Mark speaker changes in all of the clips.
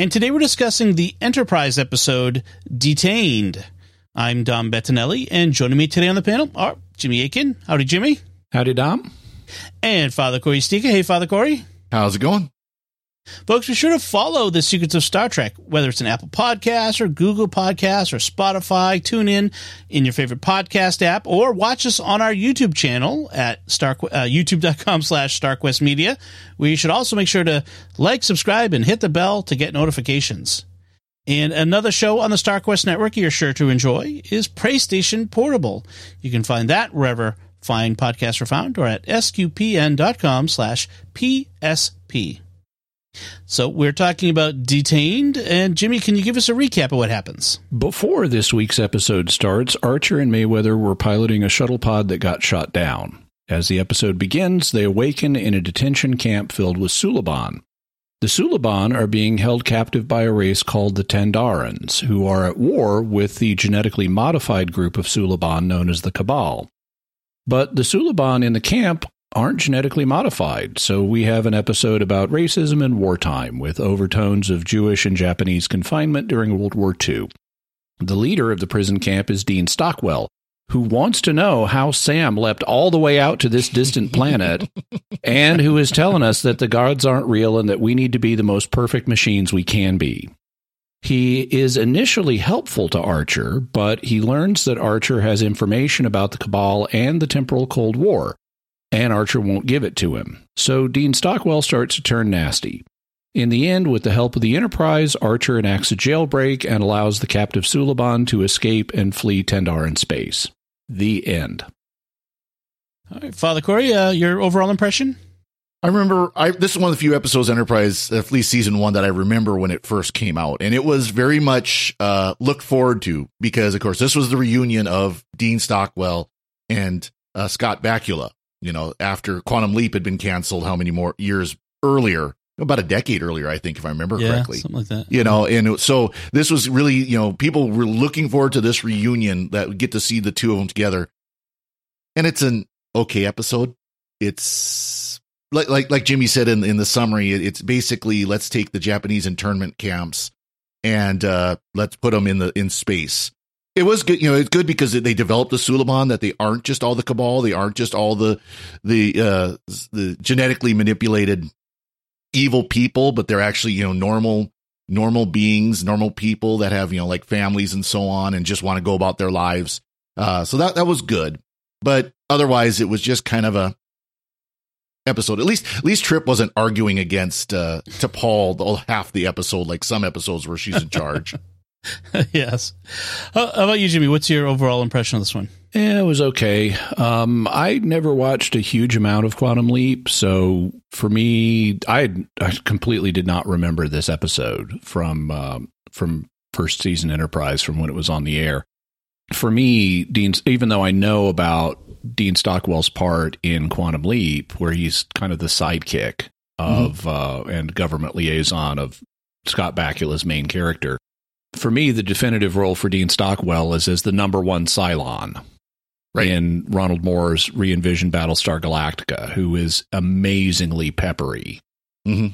Speaker 1: And today we're discussing the Enterprise episode, Detained. I'm Dom Bettinelli, and joining me today on the panel are Jimmy Akin. Howdy, Jimmy.
Speaker 2: Howdy, Dom.
Speaker 1: And Father Cory Sticha. Hey, Father Cory.
Speaker 3: How's it going?
Speaker 1: Folks, be sure to follow The Secrets of Star Trek, whether it's an Apple Podcast or Google Podcast or Spotify. Tune in in your favorite podcast app or watch us on our YouTube channel at star, uh, youtube.com slash StarQuest Media, you should also make sure to like, subscribe, and hit the bell to get notifications. And another show on the StarQuest Network you're sure to enjoy is PlayStation Portable. You can find that wherever fine podcasts are found or at sqpn.com slash PSP. So we're talking about Detained, and Jimmy, can you give us a recap of what happens?
Speaker 2: Before this week's episode starts, Archer and Mayweather were piloting a shuttle pod that got shot down. As the episode begins, they awaken in a detention camp filled with Suliban. The Suliban are being held captive by a race called the Tandarans, who are at war with the genetically modified group of Suliban known as the Cabal. But the Suliban in the camp aren't genetically modified, so we have an episode about racism and wartime with overtones of Jewish and Japanese confinement during World War II. The leader of the prison camp is Dean Stockwell, who wants to know how Sam leapt all the way out to this distant planet and who is telling us that the gods aren't real and that we need to be the most perfect machines we can be. He is initially helpful to Archer, but he learns that Archer has information about the Cabal and the Temporal Cold War, and Archer won't give it to him. So Dean Stockwell starts to turn nasty. In the end, with the help of the Enterprise, Archer enacts a jailbreak and allows the captive Suliban to escape and flee Tandaran space. The end.
Speaker 1: All right, Father Cory, uh, your overall impression?
Speaker 3: I remember I this is one of the few episodes Enterprise, at least season one, that I remember when it first came out, and it was very much uh, looked forward to because, of course, this was the reunion of Dean Stockwell and uh, Scott Bakula. You know, after Quantum Leap had been canceled, how many more years earlier? About a decade earlier, I think, if I remember
Speaker 1: yeah,
Speaker 3: correctly.
Speaker 1: Something like that.
Speaker 3: You know, and so this was really, you know, people were looking forward to this reunion that would get to see the two of them together. And it's an okay episode. It's like like like Jimmy said in in the summary, it's basically let's take the Japanese internment camps and uh let's put them in the in space. It was good, you know. It's good because they developed the Suliban that they aren't just all the cabal, they aren't just all the the uh the genetically manipulated evil people, but they're actually you know normal normal beings, normal people that have you know like families and so on, and just want to go about their lives. Uh, so that that was good, but otherwise it was just kind of a episode. At least, at least Trip wasn't arguing against uh, T'Pol the half the episode, like some episodes where she's in charge.
Speaker 1: yes. How, about you, Jimmy? What's your overall impression of this one?
Speaker 2: Yeah, it was okay. Um, I never watched a huge amount of Quantum Leap, so for me, I, I completely did not remember this episode from um, from first season Enterprise from when it was on the air. For me, Dean, even though I know about Dean Stockwell's part in Quantum Leap, where he's kind of the sidekick of mm-hmm. uh, and government liaison of Scott Bakula's main character. For me, the definitive role for Dean Stockwell is as the number one Cylon right. in Ronald Moore's re envisioned Battlestar Galactica, who is amazingly peppery.
Speaker 3: Mm-hmm.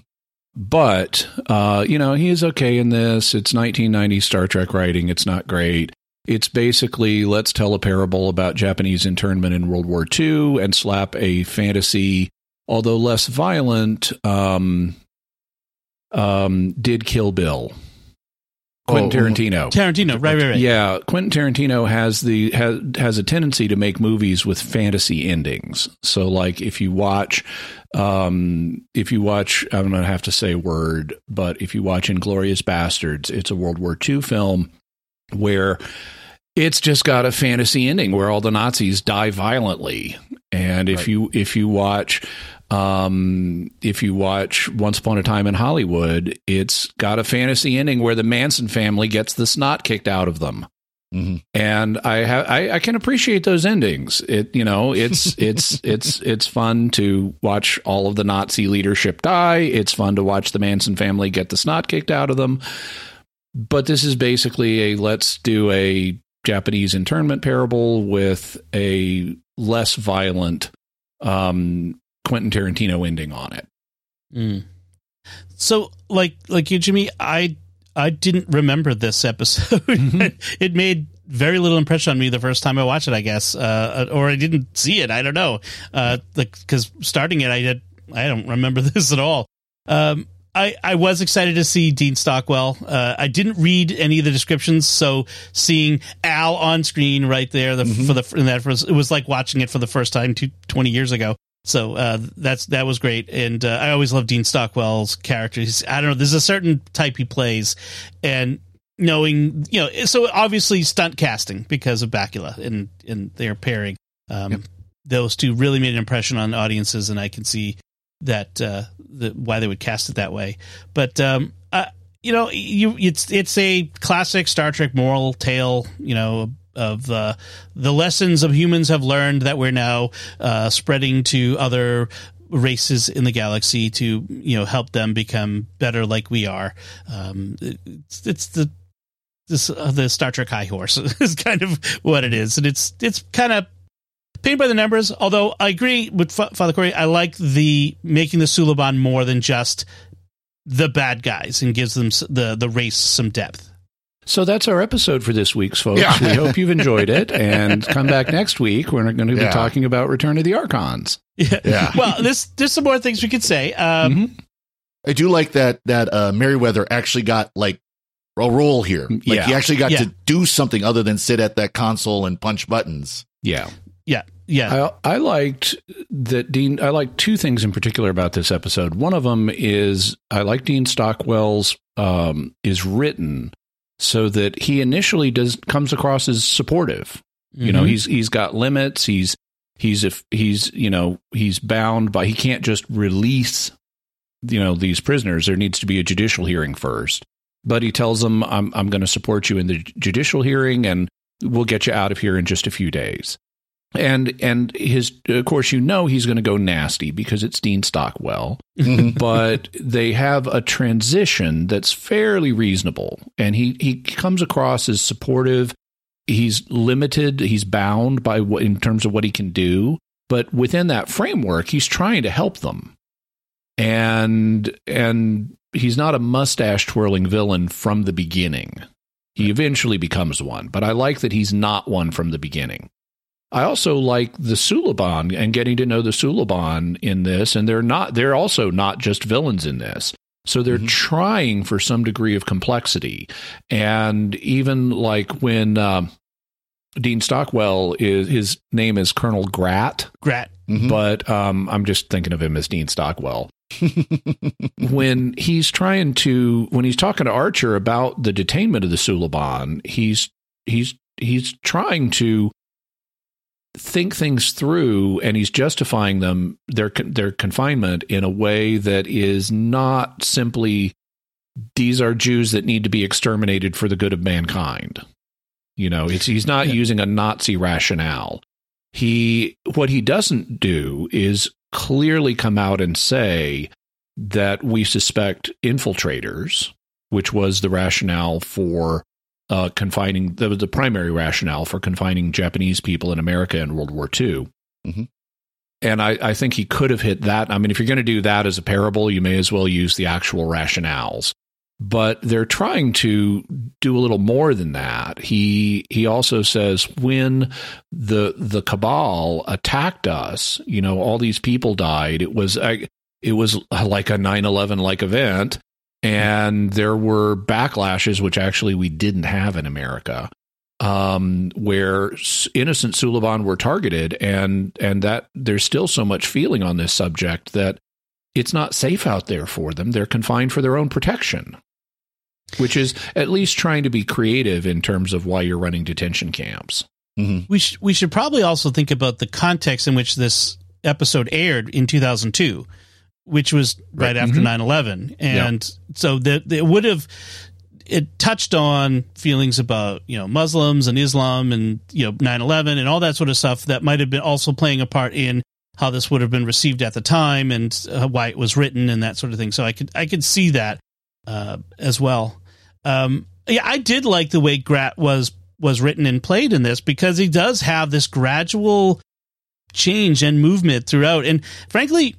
Speaker 2: But, uh, you know, he is okay in this. It's 1990 Star Trek writing. It's not great. It's basically let's tell a parable about Japanese internment in World War II and slap a fantasy, although less violent, um, um, did Kill Bill Quentin oh, Tarantino.
Speaker 1: Tarantino, right, right, right.
Speaker 2: Yeah, Quentin Tarantino has the has has a tendency to make movies with fantasy endings. So, like, if you watch, um, if you watch, I'm gonna have to say word, but if you watch Inglorious Basterds, it's a World War II film where it's just got a fantasy ending where all the Nazis die violently. And if right. you if you watch Um, if you watch Once Upon a Time in Hollywood, it's got a fantasy ending where the Manson family gets the snot kicked out of them.
Speaker 3: Mm-hmm.
Speaker 2: And I, ha- I I can appreciate those endings. It you know it's it's it's it's fun to watch all of the Nazi leadership die. It's fun to watch the Manson family get the snot kicked out of them. But this is basically a let's do a Japanese internment parable with a less violent um, Quentin Tarantino ending on it.
Speaker 1: Mm. So, like, like you, Jimmy, I I didn't remember this episode.
Speaker 2: Mhm.
Speaker 1: it made very little impression on me the first time I watched it. I guess, uh, or I didn't see it. I don't know. Uh, like because starting it, I did. I don't remember this at all. Um, I, I was excited to see Dean Stockwell. Uh, I didn't read any of the descriptions, so seeing Al on screen right there the, for the in that was it was like watching it for the first time two, 20 years ago. So uh, that's that was great, and uh, I always love Dean Stockwell's character. He's, I don't know, there's a certain type he plays, and knowing you know, so obviously stunt casting because of Bakula and and their pairing. Um,
Speaker 3: Yep.
Speaker 1: Those two really made an impression on audiences, and I can see that uh, the, why they would cast it that way. But um, uh, you know, you it's it's a classic Star Trek moral tale. You know of uh, the lessons of humans have learned that we're now uh, spreading to other races in the galaxy to you know help them become better like we are. Um, it's, it's the this uh, the Star Trek high horse is kind of what it is, and it's it's kind of painted by the numbers. Although I agree with Fa- Father Cory, I like the making the Suliban more than just the bad guys and gives them the the race some depth.
Speaker 2: So that's our episode for this week's folks.
Speaker 3: Yeah.
Speaker 2: we hope you've enjoyed it and come back next week. We're going to be
Speaker 3: Yeah.
Speaker 2: talking about Return of the Archons.
Speaker 1: Yeah.
Speaker 3: Yeah.
Speaker 1: well, there's there's some more things we could say. Um,
Speaker 2: Mhm.
Speaker 3: I do like that that uh Mayweather actually got like a role here. Like
Speaker 2: Yeah.
Speaker 3: he actually got
Speaker 1: Yeah.
Speaker 3: to do something other than sit at that console and punch buttons.
Speaker 2: Yeah.
Speaker 1: Yeah, yeah,
Speaker 2: I, I liked that Dean. I liked two things in particular about this episode. One of them is I like Dean Stockwell's um, is written so that he initially does comes across as supportive. You know,
Speaker 1: Mhm.
Speaker 2: he's he's got limits. He's he's if he's you know he's bound by he can't just release you know these prisoners. There needs to be a judicial hearing first. But he tells them, "I'm I'm going to support you in the judicial hearing, and we'll get you out of here in just a few days." And and his of course you know he's going to go nasty because it's Dean Stockwell.
Speaker 3: Mhm.
Speaker 2: but they have a transition that's fairly reasonable. And he he comes across as supportive. He's limited. He's bound by what in terms of what he can do. But within that framework he's trying to help them. And and he's not a mustache twirling villain from the beginning. He eventually becomes one. But i like that he's not one from the beginning I also like the Suliban and getting to know the Suliban in this, and they're not they're also not just villains in this. So they're
Speaker 3: Mhm.
Speaker 2: trying for some degree of complexity. And even like when um, Dean Stockwell is his name is Colonel Grat,
Speaker 1: Grat.
Speaker 3: Mhm.
Speaker 2: but um, I'm just thinking of him as Dean Stockwell. when he's trying to when he's talking to Archer about the detainment of the Suliban, he's he's he's trying to think things through and he's justifying them their their confinement in a way that is not simply these are Jews that need to be exterminated for the good of mankind. You know, it's he's not
Speaker 1: Yeah.
Speaker 2: using a Nazi rationale. He what he doesn't do is clearly come out and say that we suspect infiltrators, which was the rationale for uh, confining that was the primary rationale for confining Japanese people in America in World War II.
Speaker 3: Mhm.
Speaker 2: And I, I think he could have hit that. I mean, if you're going to do that as a parable, you may as well use the actual rationales. But they're trying to do a little more than that. He he also says when the the cabal attacked us, you know, all these people died. It was I, it was like a 9/11 like event and there were backlashes which actually we didn't have in America um, where innocent Suliban were targeted. And and that there's still so much feeling on this subject that it's not safe out there for them. They're confined for their own protection which is at least trying to be creative in terms of why you're running detention camps.
Speaker 3: Mhm.
Speaker 1: We sh- we should probably also think about the context in which this episode aired in 2002, which was right,
Speaker 3: Right.
Speaker 1: after 9 11. And so that it would have, it touched on feelings about, you know, Muslims and Islam and, you know, 9 11 and all that sort of stuff that might have been also playing a part in how this would have been received at the time and uh, why it was written and that sort of thing. So I could, I could see that uh, as well. Um, yeah, I did like the way Grat was was written and played in this because he does have this gradual change and movement throughout. And frankly,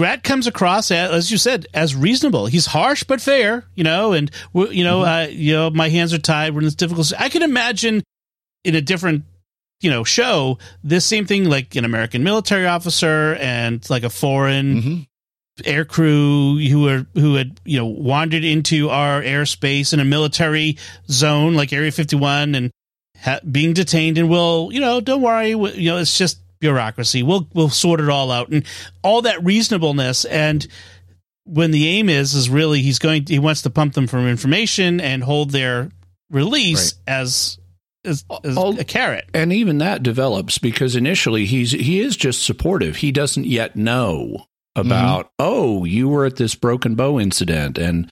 Speaker 1: Grat comes across as, as you said as reasonable. He's harsh but fair, you know. And you know, uh, you know, my hands are tied. We're in this difficult. I can imagine in a different, you know, show this same thing like an American military officer and like a foreign
Speaker 3: Mhm.
Speaker 1: air crew who were who had you know wandered into our airspace in a military zone like Area 51 and ha- being detained and we'll you know don't worry you know it's just bureaucracy we'll we'll sort it all out and all that reasonableness and when the aim is is really he's going he wants to pump them for information and hold their release as as, as
Speaker 2: All-
Speaker 1: a carrot
Speaker 2: And even that develops because initially he's he is just supportive. He doesn't yet know about mm-hmm. oh you were at this broken bow incident and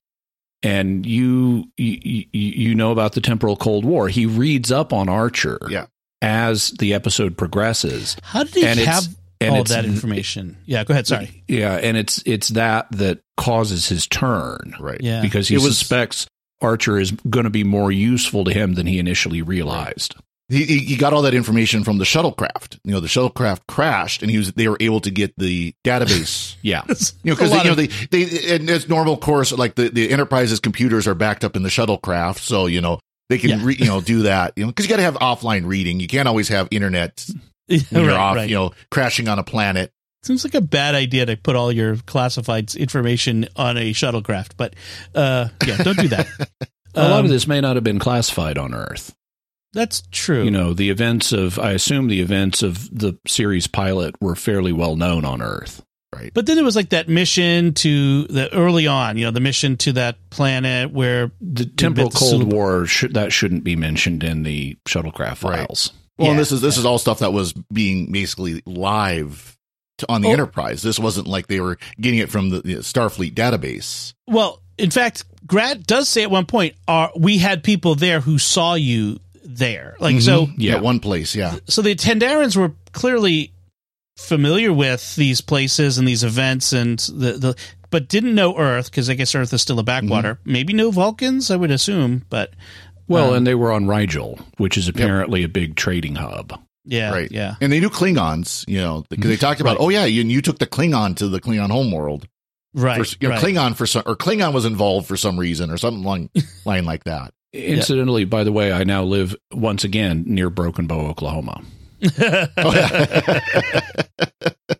Speaker 2: and you you you know about the temporal cold war. He reads up on Archer
Speaker 3: Yeah.
Speaker 2: As the episode progresses.
Speaker 1: how did he
Speaker 2: And
Speaker 1: have
Speaker 2: and
Speaker 1: all that information yeah go ahead sorry
Speaker 2: Yeah, and it's it's that that causes his turn
Speaker 3: Right.
Speaker 1: yeah
Speaker 2: because he
Speaker 3: It was-
Speaker 2: suspects Archer is going to be more useful to him than he initially realized.
Speaker 3: He, he he got all that information from the shuttlecraft. You know, the shuttlecraft crashed, and he was they were able to get the database.
Speaker 2: Yeah.
Speaker 3: You know, because you know
Speaker 1: of-
Speaker 3: they they and it's normal course like the the Enterprise's computers are backed up in the shuttlecraft, so you know they can
Speaker 1: Yeah.
Speaker 3: re, you know do that. You know, because you got to have offline reading. You can't always have internet when you're off.
Speaker 1: right.
Speaker 3: You know, crashing on a planet.
Speaker 1: Seems like a bad idea to put all your classified information on a shuttlecraft, but uh, yeah, don't do that.
Speaker 2: A lot
Speaker 1: Um,
Speaker 2: of this may not have been classified on Earth.
Speaker 1: That's true.
Speaker 2: You know, the events of, I assume the events of the series pilot were fairly well known on Earth.
Speaker 3: Right.
Speaker 1: but then there was like that mission to the early on, you know, the mission to that planet where
Speaker 2: The temporal Cold
Speaker 1: Super-
Speaker 2: War, should, that shouldn't be mentioned in the shuttlecraft
Speaker 3: Right.
Speaker 2: files.
Speaker 3: Well, and
Speaker 1: Yeah.
Speaker 3: this is this is all stuff that was being basically live to, on the
Speaker 1: Oh.
Speaker 3: Enterprise. This wasn't like they were getting it from the, the Starfleet database.
Speaker 1: Well, in fact, Grat does say at one point, "Are we had people there who saw you there?" Like so,
Speaker 3: Mhm.
Speaker 2: Yeah.
Speaker 3: at one place, yeah.
Speaker 1: so the Tandarans were clearly familiar with these places and these events and the, the but didn't know Earth because I guess Earth is still a backwater.
Speaker 3: Mm-hmm.
Speaker 1: Maybe no Vulcans, I would assume, but
Speaker 2: Well,
Speaker 1: Um,
Speaker 2: and they were on Rigel, which is apparently a big trading hub.
Speaker 1: yeah,
Speaker 3: right.
Speaker 1: yeah,
Speaker 3: And they knew Klingons, you know, because they talked about,
Speaker 1: Right.
Speaker 3: oh yeah, you, you took the Klingon to the Klingon homeworld.
Speaker 1: right,
Speaker 3: For, you know,
Speaker 1: right.
Speaker 3: Klingon for some, or Klingon was involved for some reason, or something along line like that.
Speaker 2: Incidentally, by the way, I now live once again near Broken Bow, Oklahoma.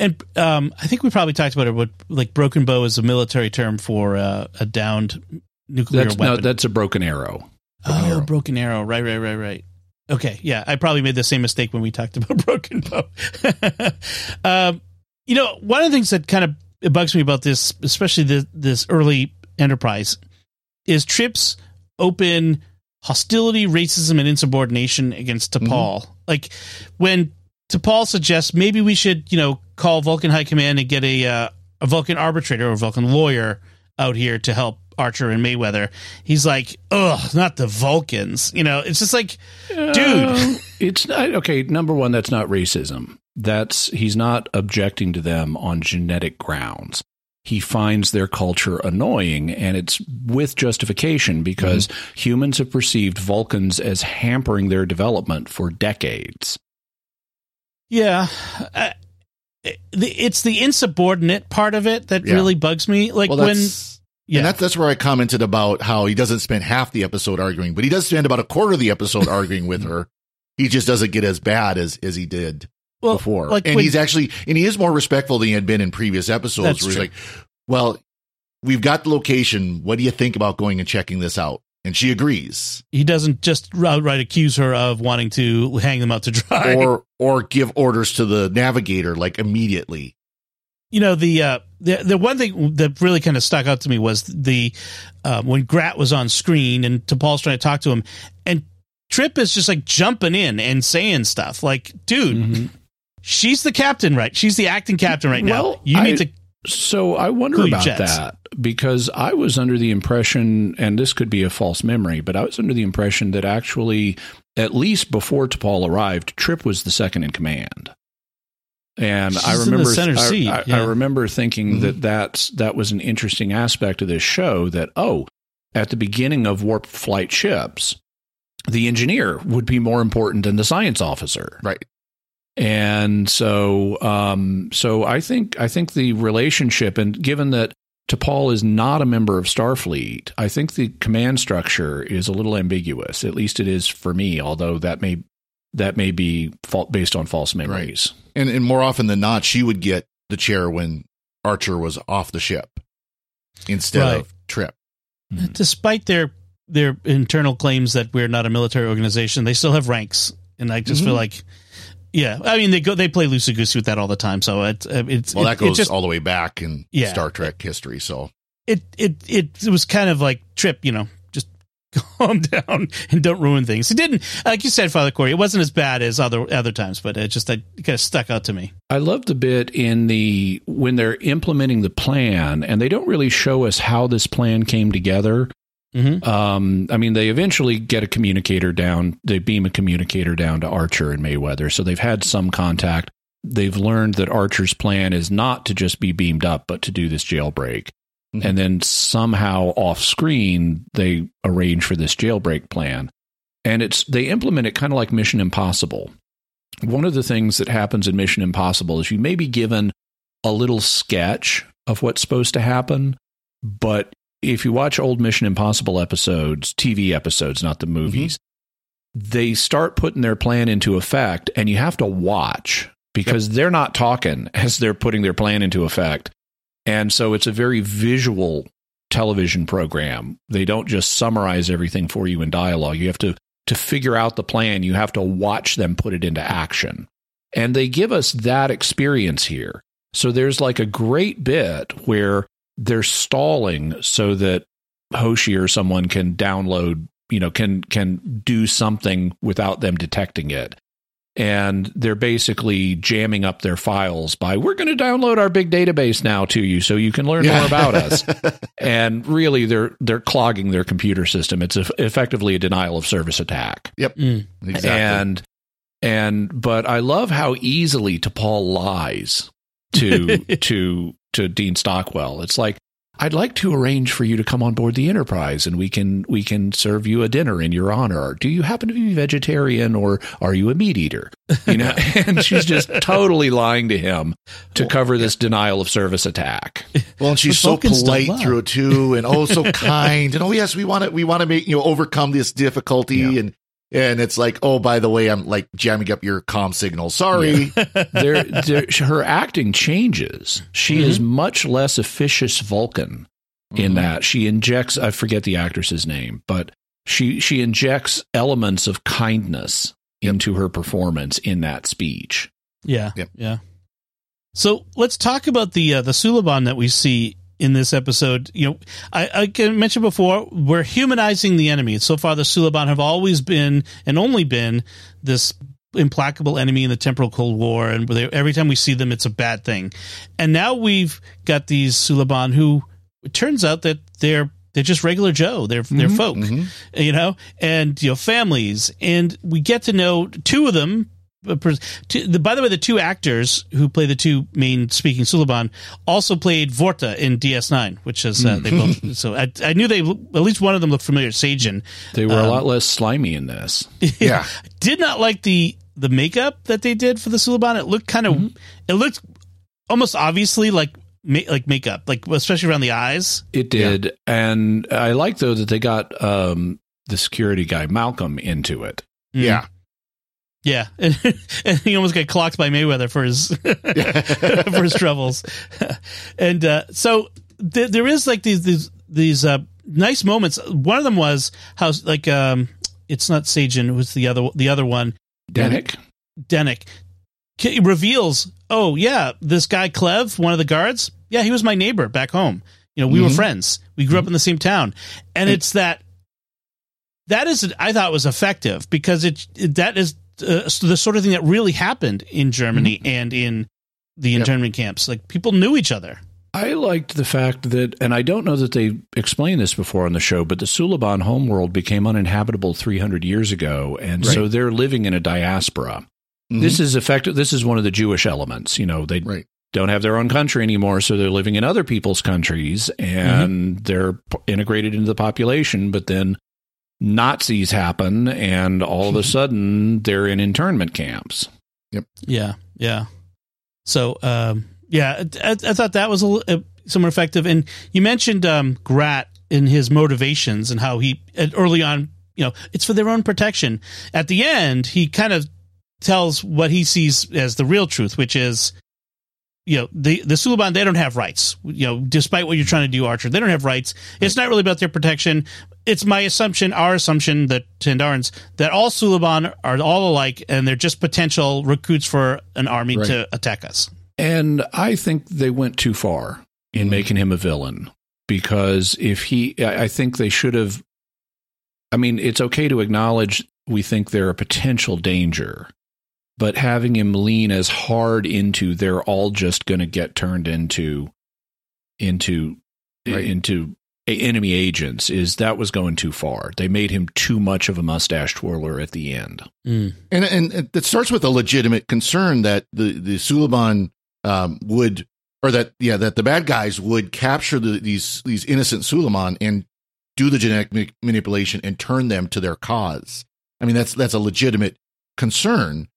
Speaker 1: And um, I think we probably talked about it. But like broken bow is a military term for uh, a downed nuclear
Speaker 2: That's no, that's a broken arrow.
Speaker 1: oh,
Speaker 3: arrow.
Speaker 1: broken arrow. Right, right, right, right. Okay, yeah, I probably made the same mistake when we talked about broken bow. um, you know, one of the things that kind of bugs me about this, especially the, this early enterprise, is Trips open hostility, racism, and insubordination against T'Pol. Like when T'Pol suggests maybe we should, you know, call Vulcan High Command and get a uh, a Vulcan arbitrator or Vulcan lawyer out here to help Archer and Mayweather. He's like, ugh, not the Vulcans. You know, it's just like, dude.
Speaker 2: Uh, it's not okay. Number one, that's not racism. That's he's not objecting to them on genetic grounds. He finds their culture annoying, and it's with justification because humans have perceived Vulcans as hampering their development for decades.
Speaker 1: Yeah. Uh, it's the insubordinate part of it that
Speaker 3: Yeah.
Speaker 1: really bugs me. Like
Speaker 3: Well,
Speaker 1: when, yeah,
Speaker 3: and that's, that's where I commented about how he doesn't spend half the episode arguing, but he does spend about a quarter of the episode arguing with her. He just doesn't get as bad as, as he did
Speaker 1: well,
Speaker 3: before.
Speaker 1: like
Speaker 3: and
Speaker 1: when-
Speaker 3: he's actually, and he is more respectful than he had been in previous episodes where he's
Speaker 1: true.
Speaker 3: like, well, we've got the location. What do you think about going and checking this out? And she agrees
Speaker 1: he doesn't just outright accuse her of wanting to hang them out to dry.
Speaker 3: or, or give orders to the navigator like immediately.
Speaker 1: you know the uh the the one thing that really kind of stuck out to me was the uh, when Grat was on screen and T'Pol's trying to talk to him and Trip is just like jumping in and saying stuff like dude
Speaker 2: Mm-hmm.
Speaker 1: She's the captain, right? She's the acting captain right now.
Speaker 2: Well,
Speaker 1: you
Speaker 2: I-
Speaker 1: need to.
Speaker 2: So I wonder about
Speaker 1: jets.
Speaker 2: that because I was under the impression, and this could be a false memory, but I was under the impression that actually, at least before T'Pol arrived, Trip was the second in command. And I
Speaker 1: She's in the
Speaker 2: remember,
Speaker 1: center
Speaker 2: I,
Speaker 1: seat,
Speaker 2: I-
Speaker 1: yeah.
Speaker 2: I remember thinking
Speaker 3: Mhm.
Speaker 2: that that's that was an interesting aspect of this show. That oh, at the beginning of warp flight ships, the engineer would be more important than the science officer
Speaker 3: Right.
Speaker 2: And so um so i think i think the relationship and given that T'Pol is not a member of Starfleet, I think the command structure is a little ambiguous. At least it is for me, although that may that may be fault based on false memories.
Speaker 3: And and more often than not, she would get the chair when Archer was off the ship instead
Speaker 1: Right.
Speaker 3: of Trip.
Speaker 1: Despite their their internal claims that we're not a military organization, they still have ranks, and I just
Speaker 3: Mhm.
Speaker 1: feel like, yeah, I mean they go they play loosey goosey with that all the time. So it, uh, it's
Speaker 3: Well,
Speaker 1: it,
Speaker 3: that goes
Speaker 1: just
Speaker 3: all the way back in
Speaker 1: Yeah.
Speaker 3: Star Trek history. So
Speaker 1: it it it it was kind of like trip, you know, just calm down and don't ruin things. It didn't, like you said, Father Cory. It wasn't as bad as other other times, but it just it kind of stuck out to me.
Speaker 2: I love the bit in the when they're implementing the plan, and they don't really show us how this plan came together.
Speaker 1: Mhm.
Speaker 2: Um, I mean, they eventually get a communicator down. They beam a communicator down to Archer and Mayweather, so they've had some contact. They've learned that Archer's plan is not to just be beamed up, but to do this jailbreak.
Speaker 3: Mhm.
Speaker 2: And then somehow off screen, they arrange for this jailbreak plan. And it's they implement it kind of like Mission Impossible. One of the things that happens in Mission Impossible is you may be given a little sketch of what's supposed to happen, but if you watch old Mission Impossible episodes, TV episodes, not the mm-hmm. movies, they start putting their plan into effect and you have to watch because they're not talking as they're putting their plan into effect. And so it's a very visual television program. They don't just summarize everything for you in dialogue. You have to to figure out the plan, you have to watch them put it into action. And they give us that experience here. So there's like a great bit where they're stalling so that Hoshi or someone can download, you know, can can do something without them detecting it. And they're basically jamming up their files by we're going to download our big database now to you so you can learn more about us. And really they're they're clogging their computer system. It's a, effectively a denial of service attack.
Speaker 1: Mm.
Speaker 3: exactly.
Speaker 2: And and but I love how easily T'Pol lies to to to Dean Stockwell. It's like I'd like to arrange for you to come on board the Enterprise and we can we can serve you a dinner in your honor. Do you happen to be vegetarian or are you a meat eater? You know, and she's just totally lying to him to cover this denial of service attack.
Speaker 3: well, and she's
Speaker 1: The
Speaker 3: so
Speaker 1: Vulcans
Speaker 3: polite through it too, and oh, so kind, and oh yes, we want to we want to make you know overcome this difficulty,
Speaker 2: Yeah.
Speaker 3: and and it's like oh by the way, I'm like jamming up your comm signal. Sorry,
Speaker 2: there, there, her acting changes. She
Speaker 1: Mm-hmm.
Speaker 2: is much less officious Vulcan in
Speaker 3: Mhm.
Speaker 2: that she injects. I forget the actress's name, but she she injects elements of kindness into her performance in that speech.
Speaker 1: Yeah.
Speaker 3: Yep.
Speaker 1: Yeah. So let's talk about the uh, the Suliban that we see in this episode. You know, I, I can mention before we're humanizing the enemy. So far, the Suliban have always been and only been this implacable enemy in the temporal Cold War, and they, every time we see them, it's a bad thing. And now we've got these Suliban who it turns out that they're they're just regular Joe. They're they're mm-hmm. folk, mm-hmm. you know, and you know families, and we get to know two of them. The- By the way, the two actors who play the two main speaking Suliban also played Vorta in DS9, which is uh, they both. So I, I knew they at least one of them looked familiar. Sajen
Speaker 2: They were a
Speaker 1: Um,
Speaker 2: lot less slimy in this.
Speaker 3: yeah,
Speaker 1: did not like the the makeup that they did for the Suliban. It looked kind of it looked almost obviously like ma- like makeup, like especially around the eyes.
Speaker 2: It did, and I like though that they got um, the security guy Malcolm into it.
Speaker 1: Mm.
Speaker 3: yeah,
Speaker 1: Yeah, and, he almost got clocked by Mayweather for his for his troubles, and uh, so th- there is like these these these uh, nice moments. One of them was how like um, it's not Sajen, it was the other the other one,
Speaker 2: Danik,
Speaker 1: Danik, K- reveals, oh yeah, this guy Clev, one of the guards, yeah, he was my neighbor back home. You know, we were
Speaker 3: Mhm.
Speaker 1: friends. We grew up in the same town, and it's that that is I thought was effective because it, it that is uh, the sort of thing that really happened in Germany mm-hmm. and in the
Speaker 3: Yep.
Speaker 1: internment camps. Like people knew each other.
Speaker 2: I liked the fact that, and I don't know that they explained this before on the show, but the Suliban homeworld became uninhabitable 300 years ago, and so they're living in a diaspora.
Speaker 3: Mhm.
Speaker 2: This is effective. This is one of the Jewish elements. You know, they
Speaker 3: right.
Speaker 2: don't have their own country anymore, so they're living in other people's countries, and they're integrated into the population. But then Nazis happen, and all of a sudden they're in internment camps. Yep.
Speaker 1: Yeah, yeah. So, um, yeah, I, I thought that was a, li- uh, somewhat effective. And you mentioned um, Grat in his motivations and how he uh, early on, you know, it's for their own protection. At the end, he kind of tells what he sees as the real truth, which is, you know, the the Suliban they don't have rights. You know, despite what you're trying to do, Archer, they don't have rights. It's not really about their protection. It's my assumption, our assumption that Tandarans that all Suliban are all alike, and they're just potential recruits for an army
Speaker 3: Right.
Speaker 1: to attack us.
Speaker 2: And I think they went too far in making him a villain because if he, I think they should have. I mean, it's okay to acknowledge we think they're a potential danger, but having him lean as hard into they're all just going to get turned into into
Speaker 3: Right.
Speaker 2: into a- enemy agents is that was going too far. They made him too much of a mustache twirler at the end.
Speaker 3: And and it starts with a legitimate concern that the the Suliban um, would, or that yeah, that the bad guys would capture the, these these innocent Suliban and do the genetic ma- manipulation and turn them to their cause. I mean, that's that's a legitimate concern,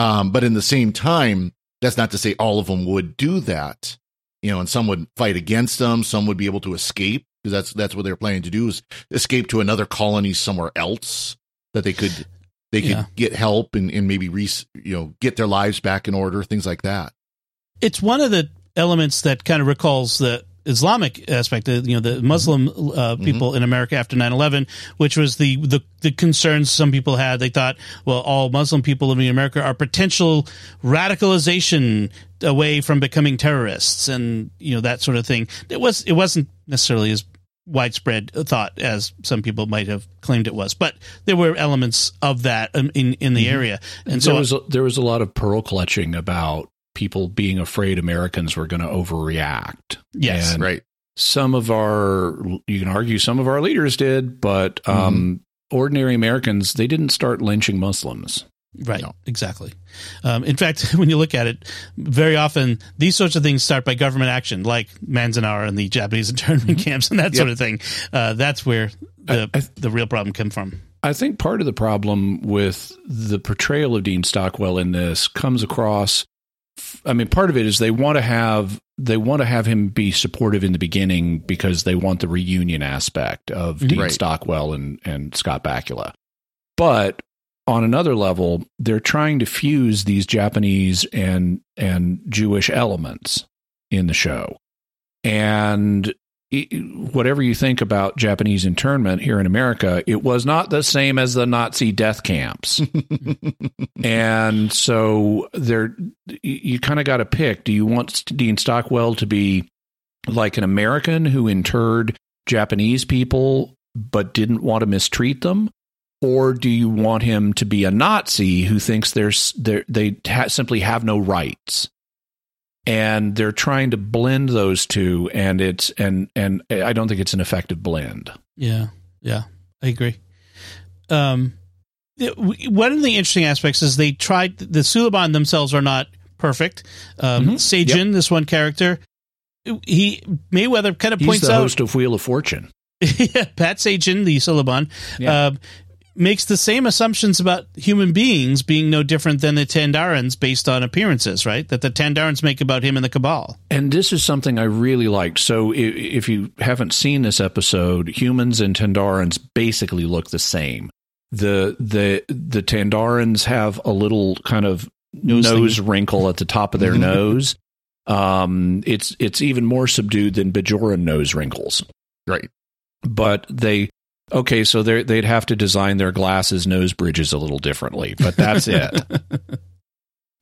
Speaker 3: um, but in the same time, that's not to say all of them would do that. You know, and some would fight against them. Some would be able to escape because that's that's what they're planning to do is escape to another colony somewhere else that they could they could
Speaker 1: Yeah.
Speaker 3: get help and, and maybe re, you know get their lives back in order things like that
Speaker 1: It's one of the elements that kind of recalls the Islamic aspect, uh, you know, the Muslim uh, people mm-hmm. in America after 9-11, which was the, the, the concerns some people had. They thought, well, all Muslim people living in America are potential radicalization away from becoming terrorists and, you know, that sort of thing. It was, it wasn't necessarily as widespread thought as some people might have claimed it was, but there were elements of that in, in, the mm-hmm. area. And so
Speaker 2: there was a, there was a lot of pearl clutching about people being afraid Americans were going to overreact.
Speaker 1: Yes.
Speaker 2: And
Speaker 3: right
Speaker 2: some of our you can argue some of our leaders did, but um, ordinary Americans they didn't start lynching Muslims.
Speaker 1: Right,
Speaker 3: No.
Speaker 1: exactly. Um, in fact, when you look at it, very often these sorts of things start by government action, like Manzanar and the Japanese internment camps and that sort of thing. Uh, that's where the
Speaker 2: I- I-
Speaker 1: the real problem come from.
Speaker 2: I think part of the problem with the portrayal of Dean Stockwell in this comes across. I mean, part of it is they want to have they want to have him be supportive in the beginning because they want the reunion aspect of mm-hmm. Dean
Speaker 3: Right.
Speaker 2: Stockwell and and Scott Bakula. But on another level, they're trying to fuse these Japanese and and Jewish elements in the show, and whatever you think about Japanese internment here in America, it was not the same as the Nazi death camps. and so there, you kind of got to pick. Do you want Dean Stockwell to be like an American who interred Japanese people but didn't want to mistreat them? Or do you want him to be a Nazi who thinks there's they're, ha- simply have no rights? And they're trying to blend those two and it's and and I don't think it's an effective blend.
Speaker 1: Yeah, yeah, I agree. Um, one of the interesting aspects is they tried the Suliban themselves are not perfect. Um,
Speaker 2: Mhm.
Speaker 1: Sajen, this one character, he Mayweather kind of
Speaker 2: He's
Speaker 1: points
Speaker 2: the
Speaker 1: out
Speaker 2: host of Wheel of Fortune.
Speaker 1: yeah, Pat Sajin, the Suliban,
Speaker 2: Yeah.
Speaker 1: uh, makes the same assumptions about human beings being no different than the Tandarans based on appearances, right? That the Tandarans make about him and the Cabal.
Speaker 2: And this is something I really liked. So if you haven't seen this episode, humans and Tandarans basically look the same. The the the Tandarans have a little kind of
Speaker 1: Nose
Speaker 2: nose, wrinkle at the top of their nose. Um, it's it's even more subdued than Bajoran nose wrinkles.
Speaker 3: right
Speaker 2: but they okay so they they'd have to design their glasses nose bridges a little differently but that's it.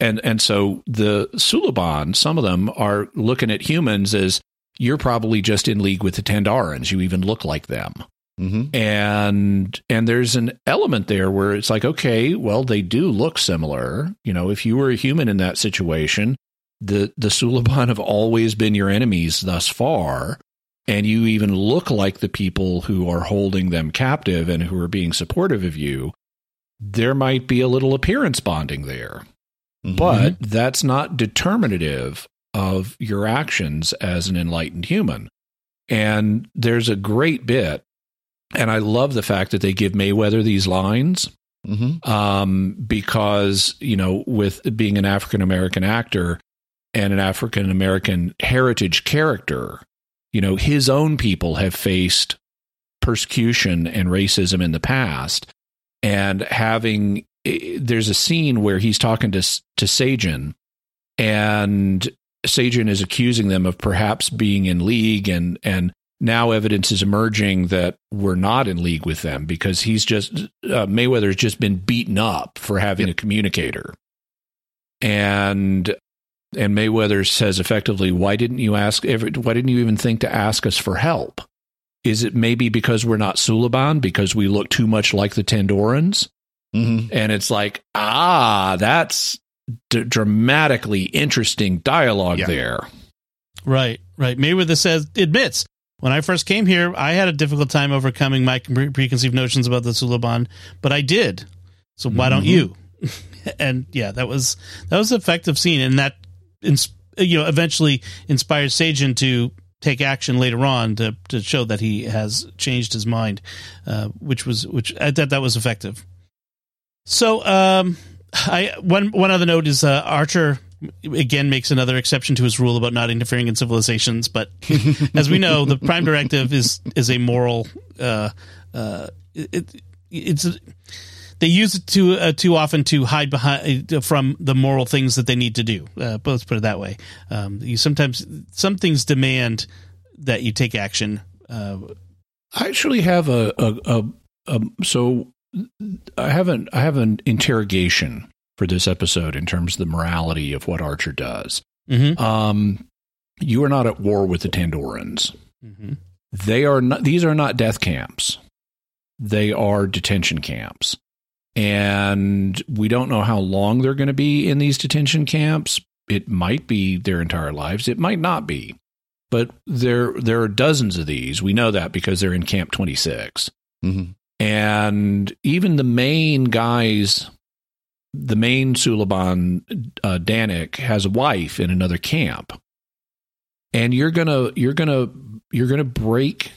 Speaker 2: And and so the Suliban some of them are looking at humans as you're probably just in league with the Tandarans. You even look like them.
Speaker 3: Mm-hmm.
Speaker 2: and and there's an element there where it's like okay well they do look similar. You know if you were a human in that situation the the Suliban have always been your enemies thus far and you even look like the people who are holding them captive and who are being supportive of you there might be a little appearance bonding there
Speaker 3: Mm-hmm.
Speaker 2: but that's not determinative of your actions as an enlightened human. And there's a great bit, and I love the fact that they give Mayweather these lines
Speaker 3: Mm-hmm.
Speaker 2: um, because, you know, with being an African American actor and an African American heritage character, you know, his own people have faced persecution and racism in the past. And having, there's a scene where he's talking to, to Sajen, and Sajen is accusing them of perhaps being in league and, and, now evidence is emerging that we're not in league with them because he's just uh, Mayweather's just been beaten up for having a communicator, and and Mayweather says effectively, "Why didn't you ask? Every, why didn't you even think to ask us for help? Is it maybe because we're not Suliban because we look too much like the Tandarans?"
Speaker 3: Mm-hmm.
Speaker 2: And it's like, ah, that's d- dramatically interesting dialogue
Speaker 3: Yeah.
Speaker 2: there.
Speaker 1: Right, right. Mayweather says admits when I first came here, I had a difficult time overcoming my pre- preconceived notions about the Suliban, but I did. So why don't you? and yeah, that was that was an effective scene, and that ins- you know eventually inspires Sajen to take action later on to to show that he has changed his mind, uh, which was which I thought that was effective. So, um, I one one other note is uh, Archer again makes another exception to his rule about not interfering in civilizations. But as we know, the Prime Directive is is a moral. Uh, uh, it, it's they use it too uh, too often to hide behind uh, from the moral things that they need to do. Uh, but let's put it that way. Um, you sometimes some things demand that you take action. Uh,
Speaker 2: I actually have a, a, a, a so I haven't I have an interrogation for this episode in terms of the morality of what Archer does.
Speaker 1: mhm,
Speaker 2: Um, you are not at war with the Tandarans.
Speaker 1: mhm.
Speaker 2: They are not. These are not death camps. They are detention camps, and we don't know how long they're going to be in these detention camps. It might be their entire lives. It might not be. But there there are dozens of these. We know that because they're in Camp 26.
Speaker 3: Mm-hmm.
Speaker 2: And even the main guys, the main Suliban, uh, Danik, has a wife in another camp. And you're gonna you're gonna you're gonna break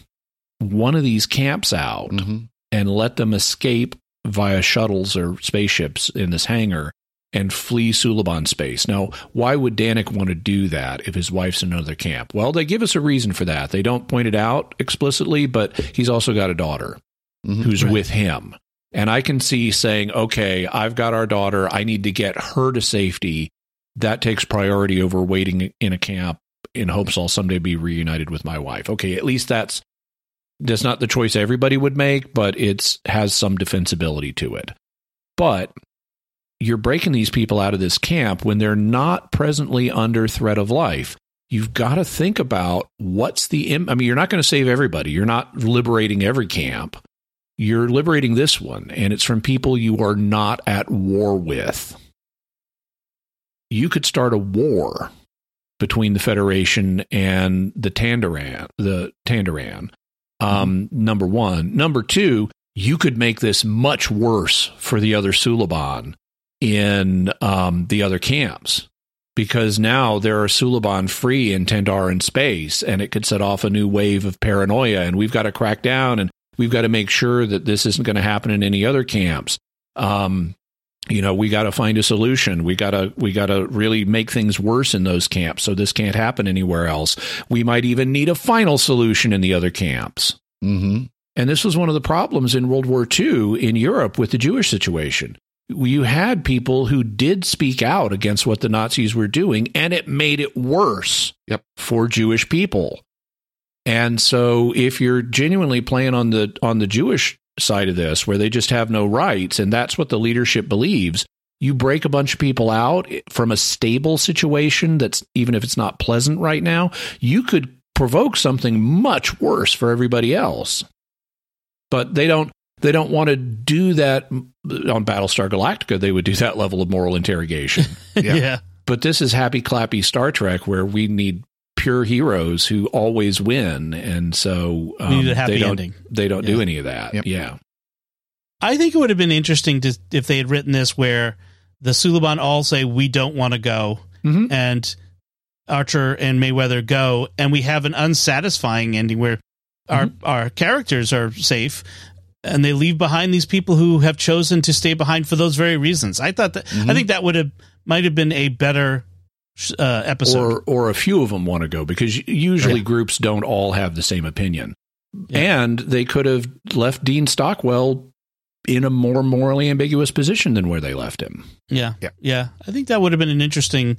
Speaker 2: one of these camps out
Speaker 3: Mm-hmm.
Speaker 2: and let them escape via shuttles or spaceships in this hangar and flee Suliban space. Now, why would Danik want to do that if his wife's in another camp? Well, they give us a reason for that. They don't point it out explicitly, but he's also got a daughter
Speaker 3: Mm-hmm.
Speaker 2: who's
Speaker 1: Right.
Speaker 2: with him. And I can see saying, okay, I've got our daughter. I need to get her to safety. That takes priority over waiting in a camp in hopes I'll someday be reunited with my wife. Okay, at least that's that's not the choice everybody would make, but it's has some defensibility to it. But you're breaking these people out of this camp when they're not presently under threat of life. You've got to think about what's the. Im- I mean, you're not going to save everybody. You're not liberating every camp. You're liberating this one, and it's from people you are not at war with. You could start a war between the Federation and the Tandaran, the Tandaran. Um, Number one. Number two, you could make this much worse for the other Suliban in um, the other camps because now there are Suliban free in Tandaran space, and it could set off a new wave of paranoia, and we've got to crack down, and we've got to make sure that this isn't going to happen in any other camps. Um, you know, we got to find a solution. We got to we got to really make things worse in those camps, so this can't happen anywhere else. We might even need a final solution in the other camps.
Speaker 3: Mm-hmm.
Speaker 2: And this was one of the problems in World War II in Europe with the Jewish situation. You had people who did speak out against what the Nazis were doing, and it made it worse
Speaker 3: Yep.
Speaker 2: for Jewish people. And so if you're genuinely playing on the on the Jewish side of this where they just have no rights and that's what the leadership believes, you break a bunch of people out from a stable situation that's even if it's not pleasant right now, you could provoke something much worse for everybody else. but they don't they don't want to do that on Battlestar Galactica. They would do that level of moral interrogation.
Speaker 3: Yeah.
Speaker 1: yeah.
Speaker 2: but this is happy clappy Star Trek where we need pure heroes who always win, and so um,
Speaker 1: We need a happy
Speaker 2: they don't
Speaker 1: ending.
Speaker 2: they don't do any of that.
Speaker 3: Yep.
Speaker 2: Yeah,
Speaker 1: I think it would have been interesting to if they had written this where the Suliban all say we don't want to go,
Speaker 2: Mhm.
Speaker 1: and Archer and Mayweather go, and we have an unsatisfying ending where our our characters are safe, and they leave behind these people who have chosen to stay behind for those very reasons. I thought that I think that would have might have been a better uh, episode.
Speaker 2: or or a few of them want to go because usually
Speaker 1: Yeah.
Speaker 2: groups don't all have the same opinion,
Speaker 1: Yeah.
Speaker 2: and they could have left Dean Stockwell in a more morally ambiguous position than where they left him.
Speaker 1: Yeah,
Speaker 3: Yeah.
Speaker 1: yeah. I think that would have been an interesting.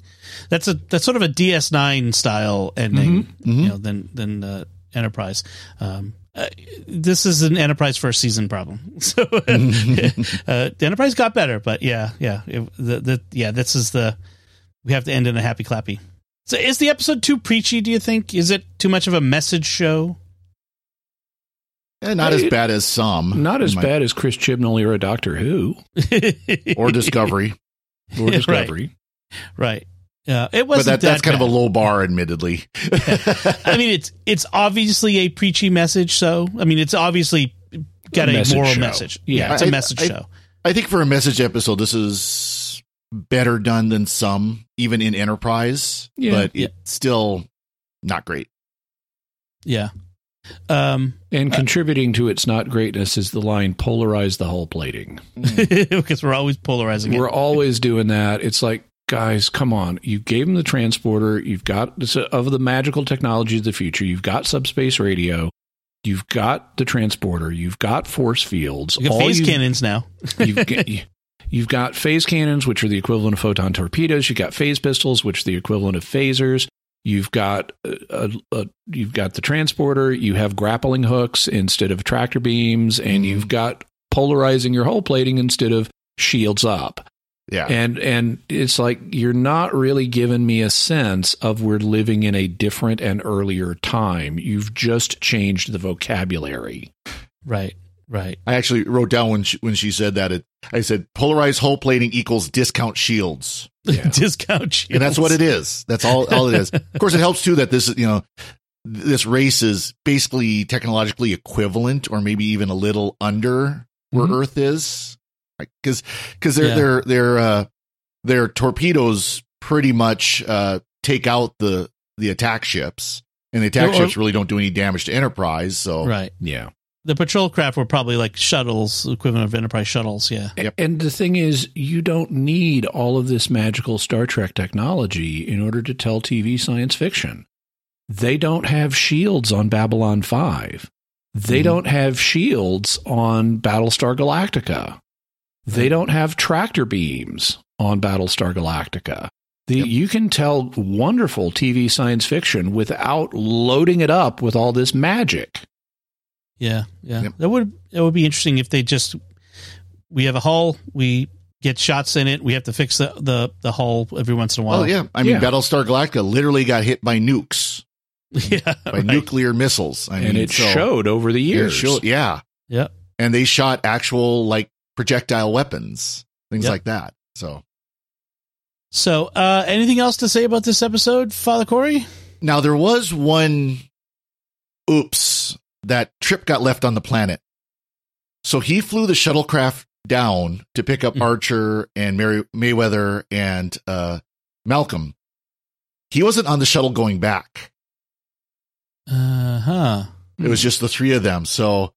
Speaker 1: That's a that's sort of a DS9 style ending,
Speaker 3: Mhm.
Speaker 1: you know, than than uh, Enterprise. Um, uh, this is an Enterprise first season problem. So uh, the Enterprise got better, but yeah, yeah, it, the, the yeah. This is the we have to end in a happy clappy. So is the episode too preachy? Do you think? Is it too much of a message show?
Speaker 3: Eh, not as bad as some.
Speaker 2: Not as
Speaker 3: my-
Speaker 2: bad as Chris Chibnall or a Doctor Who
Speaker 3: Or Discovery.
Speaker 2: or
Speaker 1: Right.
Speaker 2: Discovery.
Speaker 1: right? Yeah, it wasn't.
Speaker 3: that, that's
Speaker 1: that
Speaker 3: kind of a low bar, admittedly.
Speaker 1: I mean, it's it's obviously a preachy message. So I mean, it's obviously got a,
Speaker 2: message
Speaker 1: moral
Speaker 2: show.
Speaker 1: message.
Speaker 2: Yeah.
Speaker 1: Yeah, it's a
Speaker 3: I-
Speaker 1: message
Speaker 3: I-
Speaker 1: show.
Speaker 3: I think for a message episode, this is better done than some, even in Enterprise.
Speaker 2: Yeah.
Speaker 3: but
Speaker 1: Yeah.
Speaker 3: it's still not great.
Speaker 1: Yeah. Um,
Speaker 2: And contributing to its not greatness is the line polarize the hull plating.
Speaker 1: because we're always polarizing
Speaker 2: We're
Speaker 1: it.
Speaker 2: always doing that. It's like, guys, come on. You gave them the transporter. You've got this uh, of the magical technology of the future. You've got subspace radio. You've got the transporter. You've got force fields.
Speaker 1: We got
Speaker 2: All
Speaker 1: phase
Speaker 2: you-
Speaker 1: cannons now.
Speaker 2: You've got, you've got phase cannons, which are the equivalent of photon torpedoes. You've got phase pistols, which are the equivalent of phasers. You've got uh, uh, uh, you've got the transporter. You have grappling hooks instead of tractor beams, and
Speaker 3: Mhm.
Speaker 2: you've got polarizing your hull plating instead of shields up.
Speaker 3: Yeah.
Speaker 2: And and it's like you're not really giving me a sense of we're living in a different and earlier time. You've just changed the vocabulary.
Speaker 1: Right. Right.
Speaker 3: I actually wrote down when she, when she said that it. I said polarized hull plating equals discount shields,
Speaker 2: Yeah.
Speaker 1: Discount shields.
Speaker 3: and that's what it is. That's all. All it is. Of course, it helps too that this you know this race is basically technologically equivalent, or maybe even a little under where
Speaker 2: Mhm.
Speaker 3: Earth is, because because their
Speaker 1: Yeah.
Speaker 3: their their uh, their torpedoes pretty much uh, take out the the attack ships, and the attack
Speaker 1: Or-
Speaker 3: ships really don't do any damage to Enterprise. So
Speaker 1: Right.
Speaker 2: Yeah.
Speaker 1: The patrol craft were probably like shuttles, equivalent of Enterprise shuttles. Yeah.
Speaker 3: Yep.
Speaker 2: And the thing is, you don't need all of this magical Star Trek technology in order to tell TV science fiction. They don't have shields on Babylon 5. They
Speaker 3: Mhm.
Speaker 2: don't have shields on Battlestar Galactica. They don't have tractor beams on Battlestar Galactica. The,
Speaker 3: Yep.
Speaker 2: You can tell wonderful TV science fiction without loading it up with all this magic.
Speaker 1: Yeah. Yeah.
Speaker 3: Yep.
Speaker 1: That would that would be interesting if they just we have a hull, we get shots in it, we have to fix the the, the hull every once in a while.
Speaker 3: Well, yeah. I mean,
Speaker 2: Yeah.
Speaker 3: Battlestar Galactica literally got hit by nukes,
Speaker 1: yeah.
Speaker 3: by
Speaker 1: right.
Speaker 3: nuclear missiles. I
Speaker 2: and
Speaker 3: mean,
Speaker 2: it
Speaker 3: so-
Speaker 2: showed over the years.
Speaker 3: showed- yeah.
Speaker 1: Yeah.
Speaker 3: And they shot actual like projectile weapons, things
Speaker 1: Yep.
Speaker 3: like that. So
Speaker 1: So, uh, anything else to say about this episode, Father Cory?
Speaker 3: now there was one oops that Trip got left on the planet. So he flew the shuttlecraft down to pick up
Speaker 1: Mhm.
Speaker 3: Archer and Mary Mayweather and uh, Malcolm. He wasn't on the shuttle going back.
Speaker 1: Uh huh.
Speaker 3: It was just the three of them. So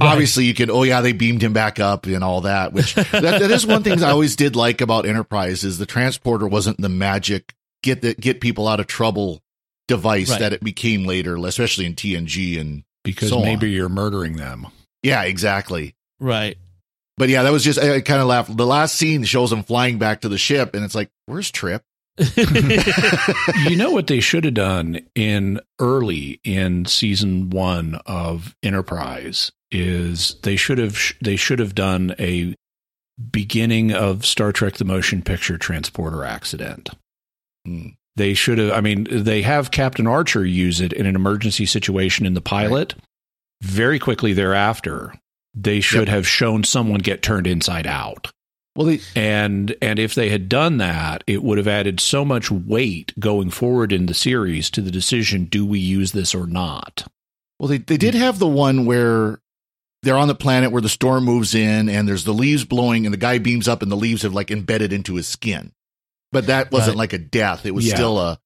Speaker 3: obviously you can oh yeah they beamed him back up and all that which that, that is one thing i always did like about enterprise is the transporter wasn't the magic get the get people out of trouble device
Speaker 1: Right.
Speaker 3: that it became later especially in tng and
Speaker 2: because
Speaker 3: so
Speaker 2: maybe
Speaker 3: on.
Speaker 2: you're murdering them.
Speaker 3: yeah exactly
Speaker 1: Right.
Speaker 3: but yeah that was just i, I kind of laughed the last scene shows them flying back to the ship and it's like where's trip
Speaker 2: you know what they should have done in early in season one of Enterprise is they should have they should have done a beginning of Star Trek: The Motion Picture transporter accident.
Speaker 3: Hmm.
Speaker 2: They should have. I mean, they have Captain Archer use it in an emergency situation in the pilot. Very quickly thereafter, they should have shown someone get turned inside out.
Speaker 3: Well, they,
Speaker 2: And and if they had done that, it would have added so much weight going forward in the series to the decision do we use this or not.
Speaker 3: well, they, they did have the one where they're on the planet where the storm moves in and there's the leaves blowing and the guy beams up and the leaves have like embedded into his skin. But that wasn't
Speaker 1: Right.
Speaker 3: like a death. It was
Speaker 2: Yeah.
Speaker 3: still a,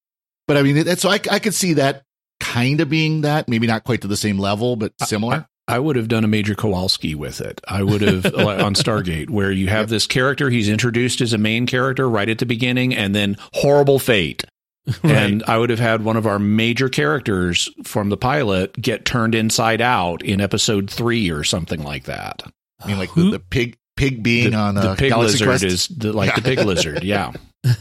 Speaker 3: but I mean, that's, so I, I could see that kind of being that, maybe not quite to the same level, but similar.
Speaker 2: I would have done a Major Kawalsky with it. I would have on Stargate, where you have this character, he's introduced as a main character right at the beginning, and then horrible fate. And I would have had one of our major characters from the pilot get turned inside out in episode three or something like that.
Speaker 3: I mean, like
Speaker 1: Who-
Speaker 3: the, the pig, pig being
Speaker 2: the,
Speaker 3: on
Speaker 2: the
Speaker 3: uh,
Speaker 2: pig
Speaker 3: Galaxy
Speaker 2: lizard
Speaker 3: Quest.
Speaker 2: is the, like the pig lizard. Yeah.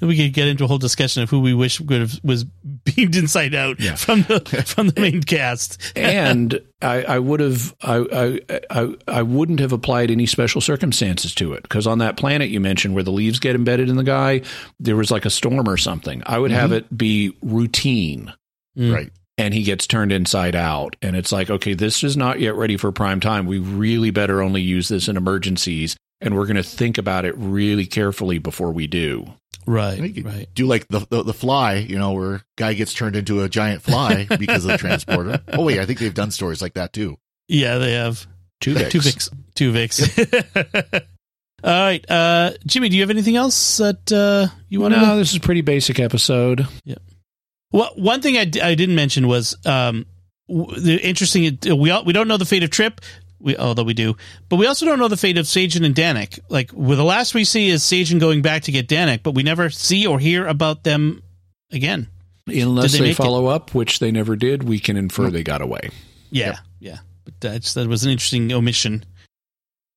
Speaker 1: we could get into a whole discussion of who we wish would have was beamed inside out
Speaker 2: Yeah.
Speaker 1: from the from the main cast.
Speaker 2: and I, I would have I, I I I wouldn't have applied any special circumstances to it because on that planet you mentioned where the leaves get embedded in the guy, there was like a storm or something. I would have it be routine,
Speaker 1: Mm.
Speaker 3: Right.
Speaker 2: and he gets turned inside out, and it's like okay, this is not yet ready for prime time. We really better only use this in emergencies, and we're going to think about it really carefully before we do.
Speaker 1: Right, right.
Speaker 3: Do like the, the the fly, you know, where guy gets turned into a giant fly because of the transporter. Oh wait, I think they've done stories like that too.
Speaker 1: Yeah, they have
Speaker 2: Two
Speaker 1: two Vicks. Tuvix. All right, uh, Jimmy. Do you have anything else that uh, you want to?
Speaker 2: No, this is a pretty basic episode. Yeah.
Speaker 1: Well, one thing I, d- I didn't mention was um, w- the interesting. We all, we don't know the fate of Trip, we, although we do, but we also don't know the fate of Sajen and Danik. Like, well, the last we see is Sajen going back to get Danik, but we never see or hear about them again.
Speaker 2: Unless
Speaker 1: Did they
Speaker 2: they,
Speaker 1: make it?
Speaker 2: follow up, which they never did, we can infer they got away.
Speaker 1: Yeah,
Speaker 3: Yep.
Speaker 1: yeah. But that's, that was an interesting omission.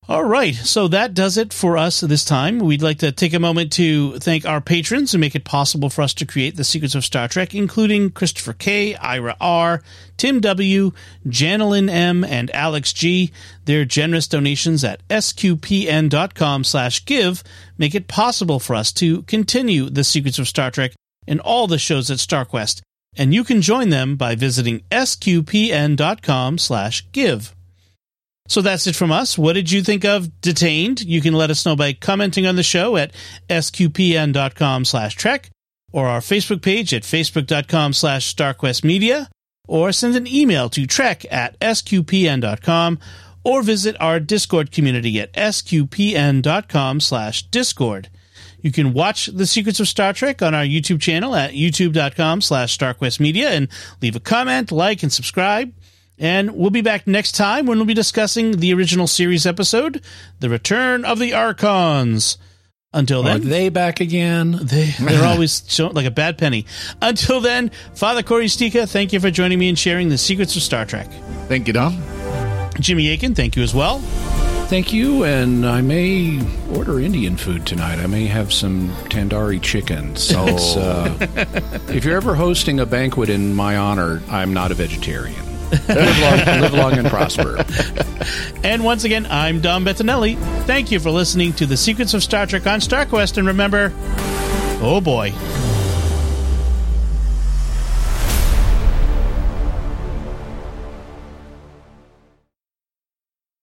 Speaker 1: All right, so that does it for us this time. We'd like to take a moment to thank our patrons who make it possible for us to create the secrets of Star Trek, including Christopher K, Ira R, Tim W, Janelyn M, and Alex G. Their generous donations at sqpn.com slash give make it possible for us to continue the secrets of Star Trek and all the shows at StarQuest and you can join them by visiting sqpn.com slash give. So that's it from us. What did you think of Detained? You can let us know by commenting on the show at sqpn.com slash trek or our Facebook page at facebook.com slash starquestmedia or send an email to trek at sqpn.com or visit our Discord community at sqpn.com slash discord. You can watch The Secrets of Star Trek on our YouTube channel at youtube.com slash starquestmedia and leave a comment, like, and subscribe. And we'll be back next time when we'll be discussing the original series episode, The Return of the Archons. Until
Speaker 2: Are
Speaker 1: then,
Speaker 2: they back again?
Speaker 1: they, they're always shown like a bad penny. Until then, Father Cory Sticha, thank you for joining me and sharing the secrets of Star Trek.
Speaker 3: Thank you, Dom.
Speaker 1: Jimmy Akin, thank you as well.
Speaker 2: Thank you, and I may order Indian food tonight. I may have some tandoori chicken. So, it's, uh, if you're ever hosting a banquet in my honor, I'm not a vegetarian. Live, long, live long and prosper.
Speaker 1: And once again, I'm Dom Bettinelli. Thank you for listening to the secrets of Star Trek on StarQuest. And remember, oh boy,